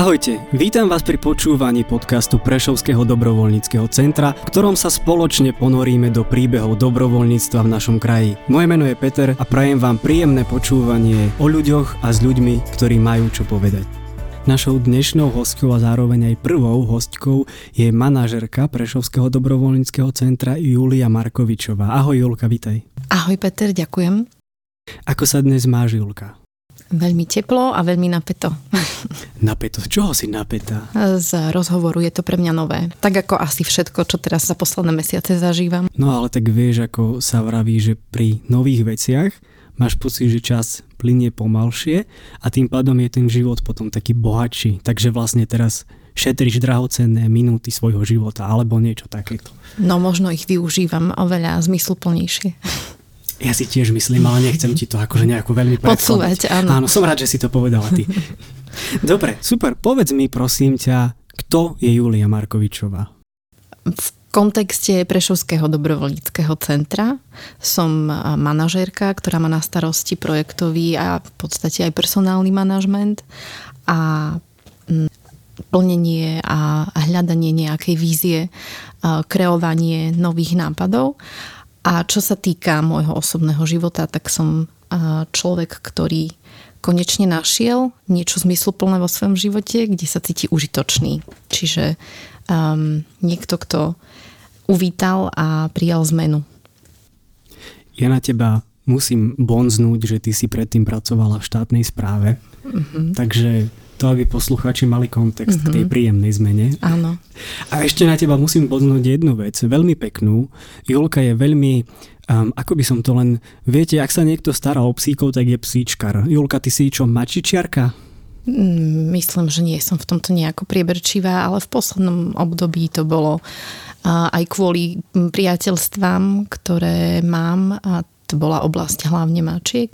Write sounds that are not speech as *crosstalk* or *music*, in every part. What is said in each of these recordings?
Ahojte, vítam vás pri počúvaní podcastu Prešovského dobrovoľníckého centra, v ktorom sa spoločne ponoríme do príbehov dobrovoľníctva v našom kraji. Moje meno je Peter a prajem vám príjemné počúvanie o ľuďoch a s ľuďmi, ktorí majú čo povedať. Našou dnešnou hostkou a zároveň aj prvou hostkou je manažerka Prešovského dobrovoľníckého centra Julia Markovičová. Ahoj Julka, vitaj. Ahoj Peter, ďakujem. Ako sa dnes máš Julka? Veľmi teplo a veľmi napeto. Napeto? Z čoho si napätá? *laughs* Z rozhovoru je to pre mňa nové. Tak ako asi všetko, čo teraz za posledné mesiace zažívam. No ale tak vieš, ako sa vraví, že pri nových veciach máš pocit, že čas plinie pomalšie a tým pádom je ten život potom taký bohatší. Takže vlastne teraz šetríš drahocenné minúty svojho života alebo niečo takéto. No možno ich využívam oveľa zmysluplnejšie. *laughs* Ja si tiež myslím, ale nechcem ti to akože nejako veľmi Podsúvať, áno. Áno, som rád, že si to povedala ty. *laughs* Dobre, super. Povedz mi prosím ťa, kto je Julia Markovičová? V kontexte Prešovského dobrovoľníckého centra som manažérka, ktorá má na starosti projektový a v podstate aj personálny manažment a plnenie a hľadanie nejakej vízie, kreovanie nových nápadov a čo sa týka môjho osobného života, tak som človek, ktorý konečne našiel niečo zmysluplné vo svojom živote, kde sa cíti užitočný. Čiže um, niekto, kto uvítal a prijal zmenu. Ja na teba musím bonznúť, že ty si predtým pracovala v štátnej správe. Mm-hmm. Takže to, aby poslucháči mali kontext mm-hmm. k tej mhm. príjemnej zmene. Áno. A ešte na teba musím poznúť jednu vec, veľmi peknú. Julka je veľmi, um, ako by som to len, viete, ak sa niekto stará o psíkov, tak je psíčkar. Julka, ty si čo, mačičiarka? Mm, myslím, že nie som v tomto nejako prieberčivá, ale v poslednom období to bolo aj kvôli priateľstvám, ktoré mám a to bola oblasť hlavne mačiek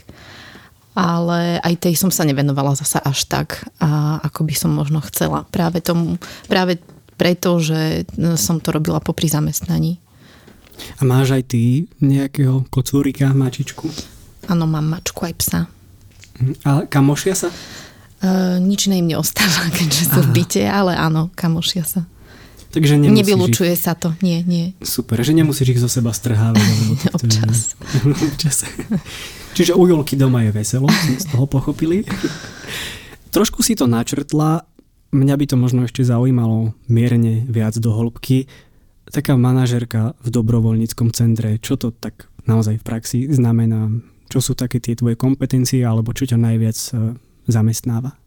ale aj tej som sa nevenovala zasa až tak, a ako by som možno chcela. Práve tomu, práve preto, že som to robila popri zamestnaní. A máš aj ty nejakého kocúrika, mačičku? Áno, mám mačku aj psa. Mhm. A kamošia sa? E, nič iné im neostáva, *laughs* keďže sú v byte, ale áno, kamošia sa. Takže Nevylučuje ich... sa to, nie, nie. Super, že nemusíš ich zo seba strhávať. *laughs* Občas. *laughs* Občas. Čiže u Jolky doma je veselo, sme z toho pochopili. *laughs* Trošku si to načrtla, mňa by to možno ešte zaujímalo mierne viac do hĺbky. Taká manažerka v dobrovoľníckom centre, čo to tak naozaj v praxi znamená? Čo sú také tie tvoje kompetencie alebo čo ťa najviac e, zamestnáva?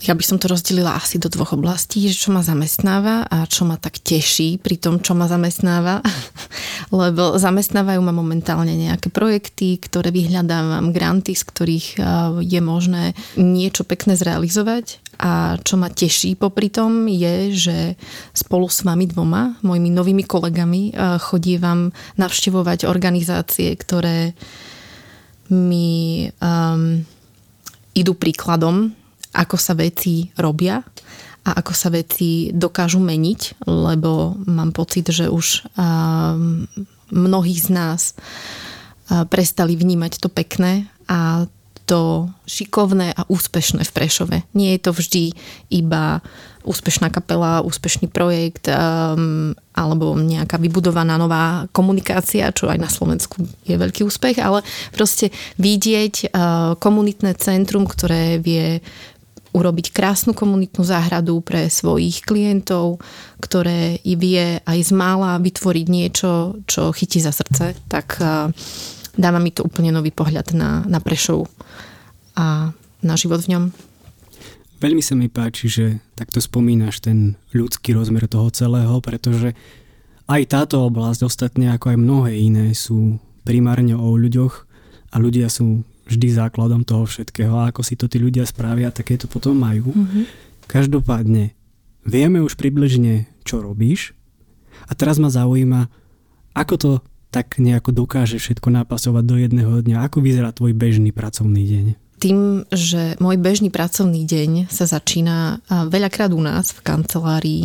Ja by som to rozdelila asi do dvoch oblastí, že čo ma zamestnáva a čo ma tak teší pri tom, čo ma zamestnáva. *laughs* Lebo zamestnávajú ma momentálne nejaké projekty, ktoré vyhľadávam, granty, z ktorých je možné niečo pekné zrealizovať. A čo ma teší popri tom je, že spolu s vami dvoma, mojimi novými kolegami, chodievam navštevovať organizácie, ktoré mi um, idú príkladom ako sa veci robia a ako sa veci dokážu meniť, lebo mám pocit, že už mnohí z nás prestali vnímať to pekné a to šikovné a úspešné v Prešove. Nie je to vždy iba úspešná kapela, úspešný projekt um, alebo nejaká vybudovaná nová komunikácia, čo aj na Slovensku je veľký úspech, ale proste vidieť uh, komunitné centrum, ktoré vie urobiť krásnu komunitnú záhradu pre svojich klientov, ktoré i vie aj z mála vytvoriť niečo, čo chytí za srdce, tak dáva mi to úplne nový pohľad na, na Prešov a na život v ňom. Veľmi sa mi páči, že takto spomínaš ten ľudský rozmer toho celého, pretože aj táto oblasť, ostatne ako aj mnohé iné, sú primárne o ľuďoch a ľudia sú vždy základom toho všetkého a ako si to tí ľudia spravia, také to potom majú. Mm-hmm. Každopádne, vieme už približne, čo robíš a teraz ma zaujíma, ako to tak nejako dokáže všetko napasovať do jedného dňa. Ako vyzerá tvoj bežný pracovný deň? Tým, že môj bežný pracovný deň sa začína veľakrát u nás v kancelárii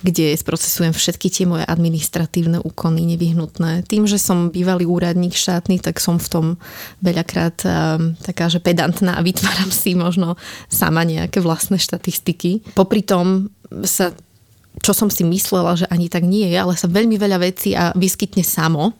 kde sprocesujem všetky tie moje administratívne úkony nevyhnutné. Tým, že som bývalý úradník štátny, tak som v tom veľakrát um, taká, že pedantná a vytváram si možno sama nejaké vlastné štatistiky. Popri tom sa čo som si myslela, že ani tak nie je, ale sa veľmi veľa vecí a vyskytne samo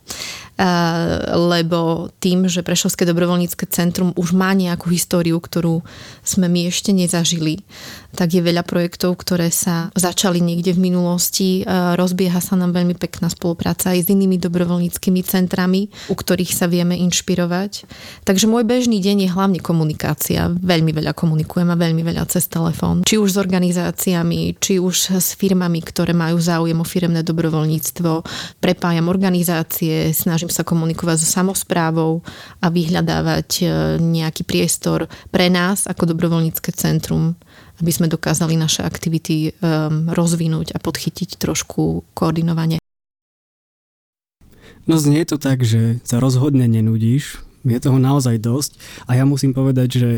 lebo tým, že Prešovské dobrovoľnícke centrum už má nejakú históriu, ktorú sme my ešte nezažili, tak je veľa projektov, ktoré sa začali niekde v minulosti. Rozbieha sa nám veľmi pekná spolupráca aj s inými dobrovoľníckými centrami, u ktorých sa vieme inšpirovať. Takže môj bežný deň je hlavne komunikácia. Veľmi veľa komunikujem a veľmi veľa cez telefón. Či už s organizáciami, či už s firmami, ktoré majú záujem o firemné dobrovoľníctvo. Prepájam organizácie, snažím sa komunikovať so samozprávou a vyhľadávať e, nejaký priestor pre nás ako dobrovoľnícke centrum, aby sme dokázali naše aktivity um, rozvinúť a podchytiť trošku koordinovanie. No znie to tak, že sa rozhodne nenudíš, je toho naozaj dosť a ja musím povedať, že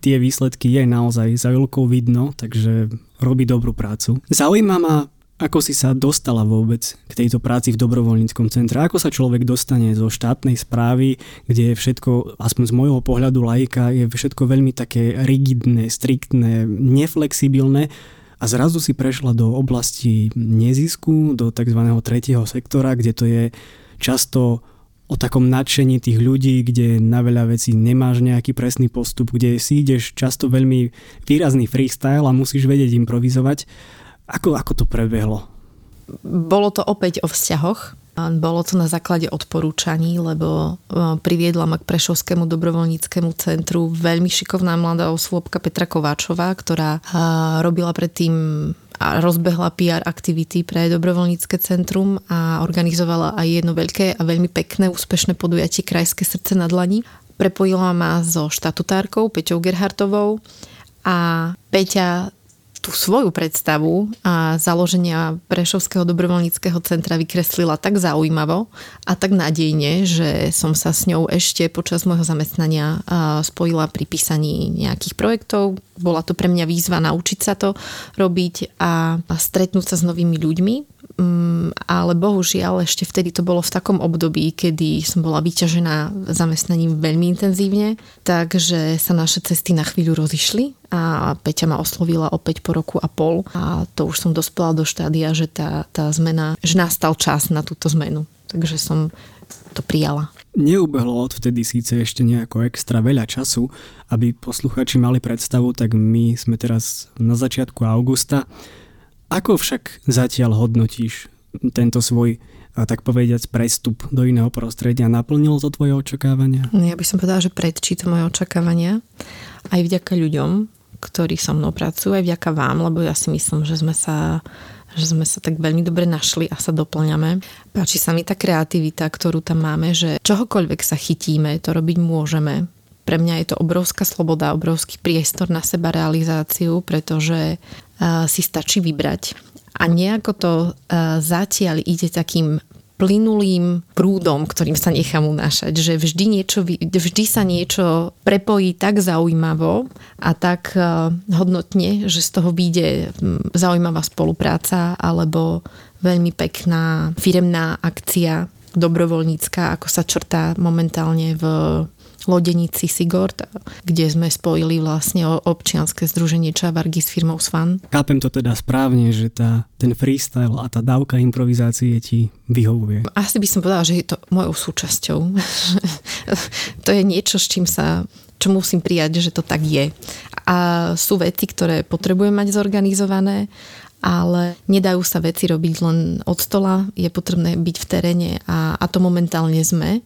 tie výsledky je naozaj za veľkou vidno, takže robí dobrú prácu. Zaujíma ma ako si sa dostala vôbec k tejto práci v dobrovoľníckom centre? Ako sa človek dostane zo štátnej správy, kde je všetko, aspoň z môjho pohľadu lajka, je všetko veľmi také rigidné, striktné, neflexibilné a zrazu si prešla do oblasti nezisku, do tzv. tretieho sektora, kde to je často o takom nadšení tých ľudí, kde na veľa vecí nemáš nejaký presný postup, kde si ideš často veľmi výrazný freestyle a musíš vedieť improvizovať. Ako, ako to prebehlo? Bolo to opäť o vzťahoch. Bolo to na základe odporúčaní, lebo e, priviedla ma k Prešovskému dobrovoľníckému centru veľmi šikovná mladá osôbka Petra Kováčová, ktorá e, robila predtým a rozbehla PR aktivity pre dobrovoľnícke centrum a organizovala aj jedno veľké a veľmi pekné úspešné podujatie Krajské srdce na dlani. Prepojila ma so štatutárkou Peťou Gerhartovou a Peťa tú svoju predstavu a založenia Prešovského dobrovoľníckého centra vykreslila tak zaujímavo a tak nádejne, že som sa s ňou ešte počas môjho zamestnania spojila pri písaní nejakých projektov. Bola to pre mňa výzva naučiť sa to robiť a stretnúť sa s novými ľuďmi, Mm, ale bohužiaľ ešte vtedy to bolo v takom období, kedy som bola vyťažená zamestnaním veľmi intenzívne, takže sa naše cesty na chvíľu rozišli a Peťa ma oslovila opäť po roku a pol a to už som dospela do štádia, že tá, tá zmena, že nastal čas na túto zmenu. Takže som to prijala. Neubehlo odvtedy síce ešte nejako extra veľa času, aby posluchači mali predstavu, tak my sme teraz na začiatku augusta ako však zatiaľ hodnotíš tento svoj tak povediať prestup do iného prostredia? Naplnilo to tvoje očakávania? No, ja by som povedala, že predčíta moje očakávania aj vďaka ľuďom, ktorí so mnou pracujú, aj vďaka vám, lebo ja si myslím, že sme sa že sme sa tak veľmi dobre našli a sa doplňame. Páči sa mi tá kreativita, ktorú tam máme, že čohokoľvek sa chytíme, to robiť môžeme. Pre mňa je to obrovská sloboda, obrovský priestor na seba realizáciu, pretože si stačí vybrať. A nejako to zatiaľ ide takým plynulým prúdom, ktorým sa nechám unášať, že vždy, niečo, vždy sa niečo prepojí tak zaujímavo a tak hodnotne, že z toho vyjde zaujímavá spolupráca alebo veľmi pekná firemná akcia dobrovoľnícka, ako sa črtá momentálne v lodenici Sigord, kde sme spojili vlastne občianske združenie Čavargy s firmou Svan. Chápem to teda správne, že tá, ten freestyle a tá dávka improvizácie ti vyhovuje. Asi by som povedala, že je to mojou súčasťou. *laughs* to je niečo, s čím sa čo musím prijať, že to tak je. A sú veci, ktoré potrebujem mať zorganizované ale nedajú sa veci robiť len od stola, je potrebné byť v teréne a, a to momentálne sme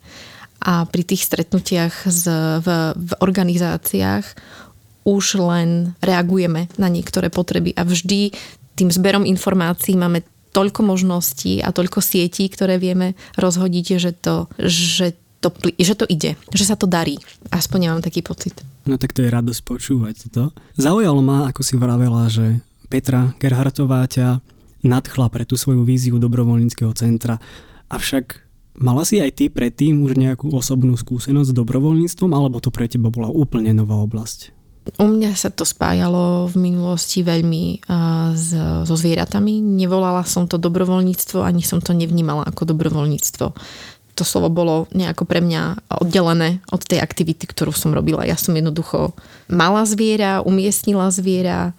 a pri tých stretnutiach z, v, v organizáciách už len reagujeme na niektoré potreby a vždy tým zberom informácií máme toľko možností a toľko sietí, ktoré vieme rozhodiť, že to, že to, že to ide, že sa to darí. Aspoň ja mám taký pocit. No tak to je radosť počúvať toto. Zaujalo ma, ako si vravela, že Petra Gerhartová ťa nadchla pre tú svoju víziu dobrovoľníckého centra. Avšak Mala si aj ty predtým už nejakú osobnú skúsenosť s dobrovoľníctvom, alebo to pre teba bola úplne nová oblasť? U mňa sa to spájalo v minulosti veľmi s, so zvieratami. Nevolala som to dobrovoľníctvo, ani som to nevnímala ako dobrovoľníctvo. To slovo bolo nejako pre mňa oddelené od tej aktivity, ktorú som robila. Ja som jednoducho mala zviera, umiestnila zviera,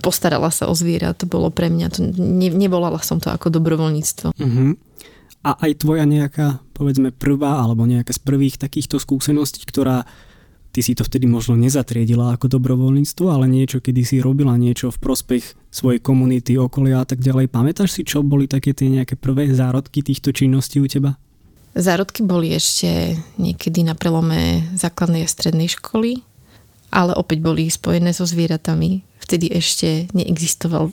postarala sa o zviera. To bolo pre mňa, to ne, nevolala som to ako dobrovoľníctvo. Uh-huh. A aj tvoja nejaká, povedzme, prvá alebo nejaká z prvých takýchto skúseností, ktorá ty si to vtedy možno nezatriedila ako dobrovoľníctvo, ale niečo, kedy si robila niečo v prospech svojej komunity, okolia a tak ďalej. Pamätáš si, čo boli také tie nejaké prvé zárodky týchto činností u teba? Zárodky boli ešte niekedy na prelome základnej a strednej školy, ale opäť boli spojené so zvieratami. Vtedy ešte neexistoval,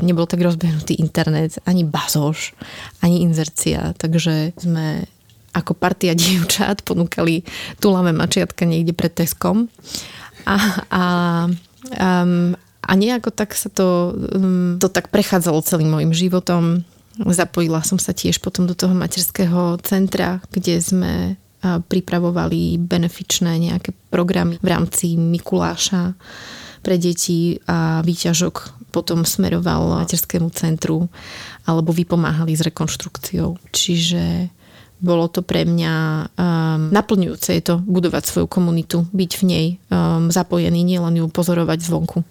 nebol tak rozbehnutý internet, ani bazoš, ani inzercia, takže sme ako partia *laughs* dievčat ponúkali tulavé mačiatka niekde pred Teskom. A, a, um, a nejako tak sa to, um, to tak prechádzalo celým môjim životom. Zapojila som sa tiež potom do toho materského centra, kde sme pripravovali benefičné nejaké programy v rámci Mikuláša pre deti a výťažok potom smeroval materskému centru alebo vypomáhali s rekonštrukciou. Čiže bolo to pre mňa um, naplňujúce je to budovať svoju komunitu, byť v nej um, zapojený, nielen ju pozorovať zvonku.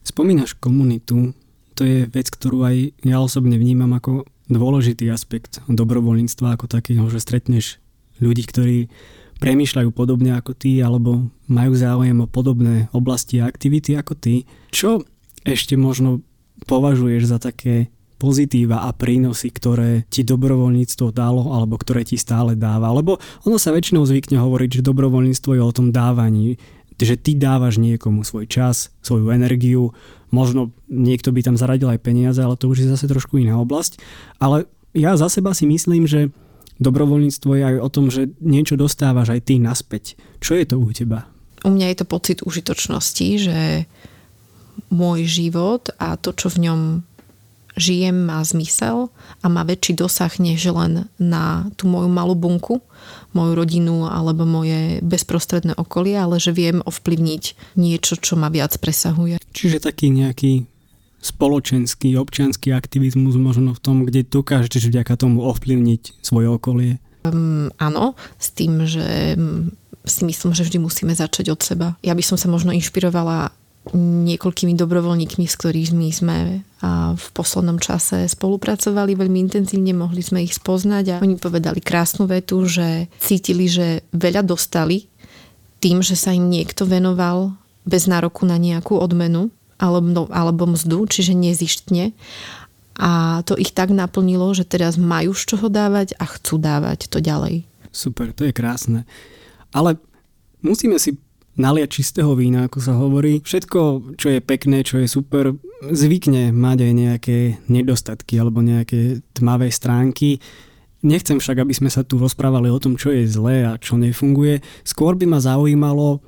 Spomínaš komunitu, to je vec, ktorú aj ja osobne vnímam ako dôležitý aspekt dobrovoľníctva ako takého, že stretneš ľudí, ktorí premýšľajú podobne ako ty alebo majú záujem o podobné oblasti a aktivity ako ty. Čo ešte možno považuješ za také pozitíva a prínosy, ktoré ti dobrovoľníctvo dalo alebo ktoré ti stále dáva. Lebo ono sa väčšinou zvykne hovoriť, že dobrovoľníctvo je o tom dávaní, že ty dávaš niekomu svoj čas, svoju energiu, možno niekto by tam zaradil aj peniaze, ale to už je zase trošku iná oblasť. Ale ja za seba si myslím, že dobrovoľníctvo je aj o tom, že niečo dostávaš aj ty naspäť. Čo je to u teba? U mňa je to pocit užitočnosti, že môj život a to, čo v ňom žijem, má zmysel a má väčší dosah než len na tú moju malú bunku, moju rodinu alebo moje bezprostredné okolie, ale že viem ovplyvniť niečo, čo ma viac presahuje. Čiže taký nejaký spoločenský, občianský aktivizmus možno v tom, kde dokážeš vďaka tomu ovplyvniť svoje okolie? Um, áno, s tým, že si myslím, že vždy musíme začať od seba. Ja by som sa možno inšpirovala niekoľkými dobrovoľníkmi, s ktorými sme v poslednom čase spolupracovali veľmi intenzívne, mohli sme ich spoznať a oni povedali krásnu vetu, že cítili, že veľa dostali tým, že sa im niekto venoval bez nároku na nejakú odmenu alebo, alebo mzdu, čiže nezištne. A to ich tak naplnilo, že teraz majú z čoho dávať a chcú dávať to ďalej. Super, to je krásne. Ale musíme si naliať čistého vína, ako sa hovorí. Všetko, čo je pekné, čo je super, zvykne mať aj nejaké nedostatky alebo nejaké tmavé stránky. Nechcem však, aby sme sa tu rozprávali o tom, čo je zlé a čo nefunguje. Skôr by ma zaujímalo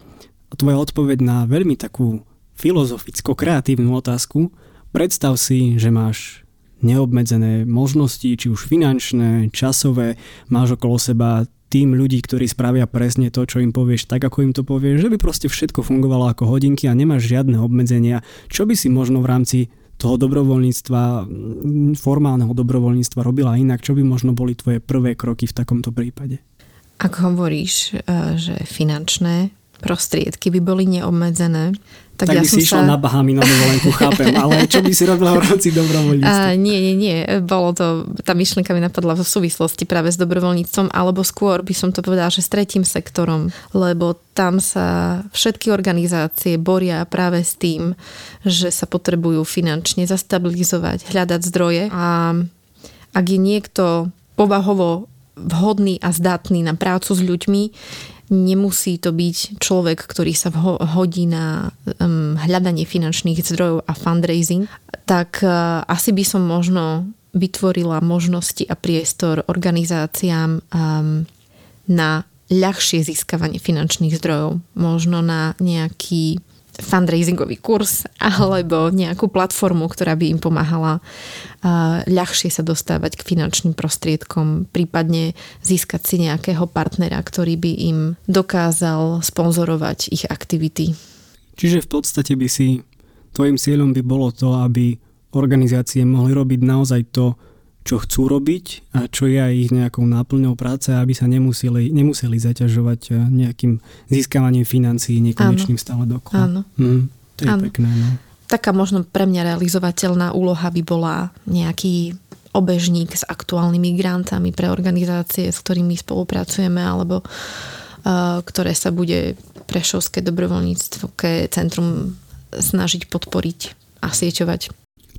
tvoja odpoveď na veľmi takú filozoficko-kreatívnu otázku. Predstav si, že máš neobmedzené možnosti, či už finančné, časové, máš okolo seba tým ľudí, ktorí spravia presne to, čo im povieš tak, ako im to povieš, že by proste všetko fungovalo ako hodinky a nemáš žiadne obmedzenia. Čo by si možno v rámci toho dobrovoľníctva, formálneho dobrovoľníctva robila inak? Čo by možno boli tvoje prvé kroky v takomto prípade? Ak hovoríš, eh, že finančné prostriedky by boli neobmedzené, tak, tak ja by si išla sa... na Bahamy na dovolenku, chápem, ale čo by si robila v rámci dobrovoľníctva? A, nie, nie, nie, bolo to, tá myšlienka mi napadla v súvislosti práve s dobrovoľníctvom, alebo skôr by som to povedala, že s tretím sektorom, lebo tam sa všetky organizácie boria práve s tým, že sa potrebujú finančne zastabilizovať, hľadať zdroje a ak je niekto povahovo vhodný a zdatný na prácu s ľuďmi, Nemusí to byť človek, ktorý sa hodí na um, hľadanie finančných zdrojov a fundraising, tak uh, asi by som možno vytvorila možnosti a priestor organizáciám um, na ľahšie získavanie finančných zdrojov. Možno na nejaký fundraisingový kurz alebo nejakú platformu, ktorá by im pomáhala ľahšie sa dostávať k finančným prostriedkom, prípadne získať si nejakého partnera, ktorý by im dokázal sponzorovať ich aktivity. Čiže v podstate by si, tvojim cieľom by bolo to, aby organizácie mohli robiť naozaj to, čo chcú robiť a čo je aj ich nejakou náplňou práce, aby sa nemuseli, nemuseli zaťažovať eh, nejakým získavaním financií nekonečným Áno. stále dokola. Áno. Mm, to je Áno. pekné. No. Taká možno pre mňa realizovateľná úloha by bola nejaký obežník s aktuálnymi grantami pre organizácie, s ktorými spolupracujeme, alebo uh, ktoré sa bude Prešovské dobrovoľníctvo centrum snažiť podporiť a sieťovať.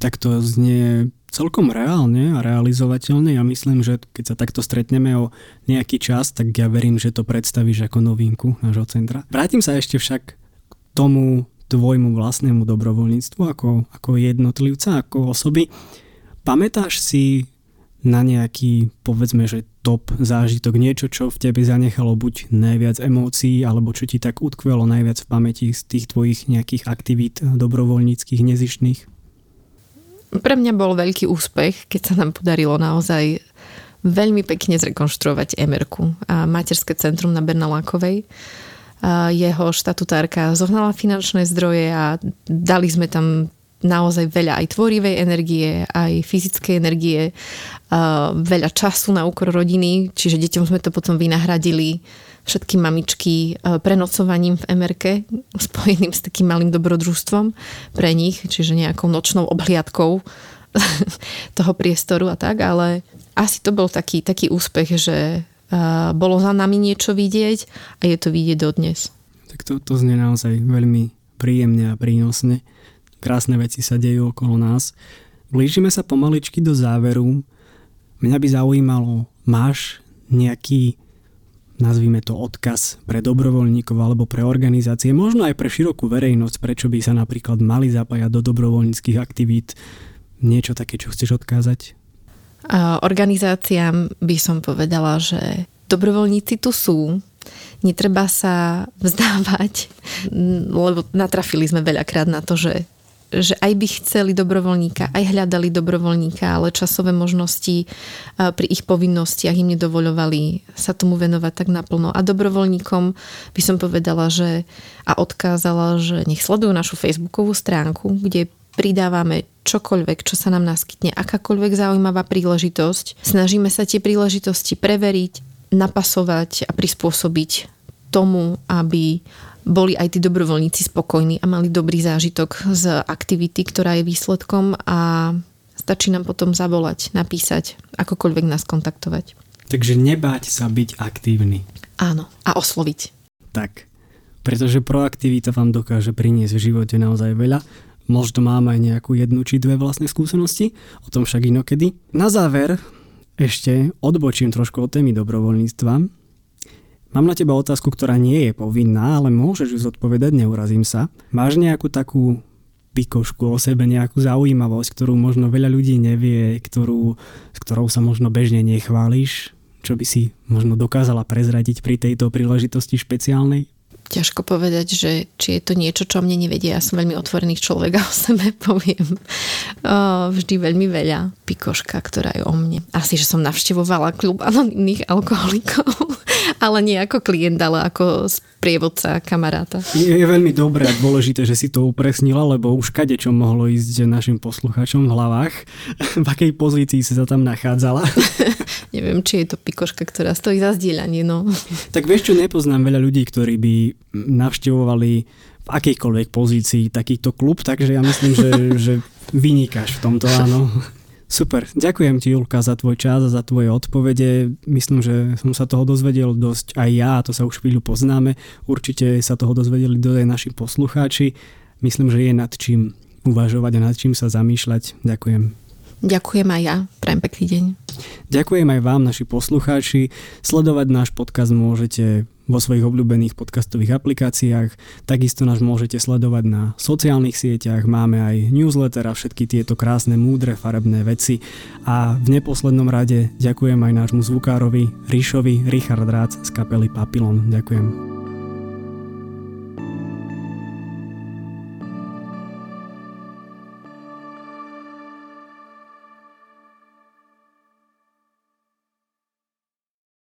Tak to znie celkom reálne a realizovateľne. Ja myslím, že keď sa takto stretneme o nejaký čas, tak ja verím, že to predstavíš ako novinku nášho centra. Vrátim sa ešte však k tomu tvojmu vlastnému dobrovoľníctvu ako, ako jednotlivca, ako osoby. Pamätáš si na nejaký, povedzme, že top zážitok, niečo, čo v tebe zanechalo buď najviac emócií, alebo čo ti tak utkvelo najviac v pamäti z tých tvojich nejakých aktivít dobrovoľníckých, nezišných? Pre mňa bol veľký úspech, keď sa nám podarilo naozaj veľmi pekne zrekonštruovať Emerku a materské centrum na Bernalákovej. Jeho štatutárka zohnala finančné zdroje a dali sme tam naozaj veľa aj tvorivej energie, aj fyzickej energie, veľa času na úkor rodiny, čiže deťom sme to potom vynahradili všetky mamičky e, prenocovaním v Emerke, spojeným s takým malým dobrodružstvom pre nich, čiže nejakou nočnou obhliadkou *laughs* toho priestoru a tak, ale asi to bol taký, taký úspech, že e, bolo za nami niečo vidieť a je to vidieť dodnes. Tak to, to znie naozaj veľmi príjemne a prínosne. Krásne veci sa dejú okolo nás. Blížime sa pomaličky do záveru. Mňa by zaujímalo, máš nejaký nazvime to odkaz pre dobrovoľníkov alebo pre organizácie, možno aj pre širokú verejnosť, prečo by sa napríklad mali zapájať do dobrovoľníckých aktivít. Niečo také, čo chceš odkázať? Organizáciám by som povedala, že dobrovoľníci tu sú, netreba sa vzdávať, lebo natrafili sme veľakrát na to, že že aj by chceli dobrovoľníka, aj hľadali dobrovoľníka, ale časové možnosti pri ich povinnostiach im nedovoľovali sa tomu venovať tak naplno. A dobrovoľníkom by som povedala, že a odkázala, že nech sledujú našu facebookovú stránku, kde pridávame čokoľvek, čo sa nám naskytne, akákoľvek zaujímavá príležitosť. Snažíme sa tie príležitosti preveriť, napasovať a prispôsobiť tomu, aby boli aj tí dobrovoľníci spokojní a mali dobrý zážitok z aktivity, ktorá je výsledkom a stačí nám potom zavolať, napísať, akokoľvek nás kontaktovať. Takže nebáť sa byť aktívny. Áno, a osloviť. Tak, pretože proaktivita vám dokáže priniesť v živote naozaj veľa. Možno mám aj nejakú jednu či dve vlastné skúsenosti, o tom však inokedy. Na záver ešte odbočím trošku od témy dobrovoľníctva Mám na teba otázku, ktorá nie je povinná, ale môžeš ju zodpovedať, neurazím sa. Máš nejakú takú pikošku o sebe, nejakú zaujímavosť, ktorú možno veľa ľudí nevie, ktorú, s ktorou sa možno bežne nechváliš, čo by si možno dokázala prezradiť pri tejto príležitosti špeciálnej? Ťažko povedať, že či je to niečo, čo mne nevedia. Ja som veľmi otvorený človek *laughs* a o sebe poviem o, vždy veľmi veľa. Pikoška, ktorá je o mne. Asi, že som navštevovala klub anonimných alkoholikov, *laughs* ale nie ako klient, ale ako sprievodca kamaráta. Je, je veľmi dobré a dôležité, že si to upresnila, lebo už kade čo mohlo ísť našim poslucháčom v hlavách, *laughs* v akej pozícii si sa tam nachádzala. Neviem, či je to pikoška, ktorá stojí za zdieľanie. No. *laughs* Tak vieš čo, nepoznám veľa ľudí, ktorí by navštevovali v akejkoľvek pozícii takýto klub, takže ja myslím, že, *laughs* že vynikáš v tomto, áno. Super, ďakujem ti Julka za tvoj čas a za tvoje odpovede. Myslím, že som sa toho dozvedel dosť aj ja, a to sa už chvíľu poznáme. Určite sa toho dozvedeli aj naši poslucháči. Myslím, že je nad čím uvažovať a nad čím sa zamýšľať. Ďakujem. Ďakujem aj ja. Prajem pekný deň. Ďakujem aj vám, naši poslucháči. Sledovať náš podcast môžete vo svojich obľúbených podcastových aplikáciách. Takisto nás môžete sledovať na sociálnych sieťach, máme aj newsletter a všetky tieto krásne, múdre, farebné veci. A v neposlednom rade ďakujem aj nášmu zvukárovi Ríšovi, Richard Rác z kapely Papilon. Ďakujem.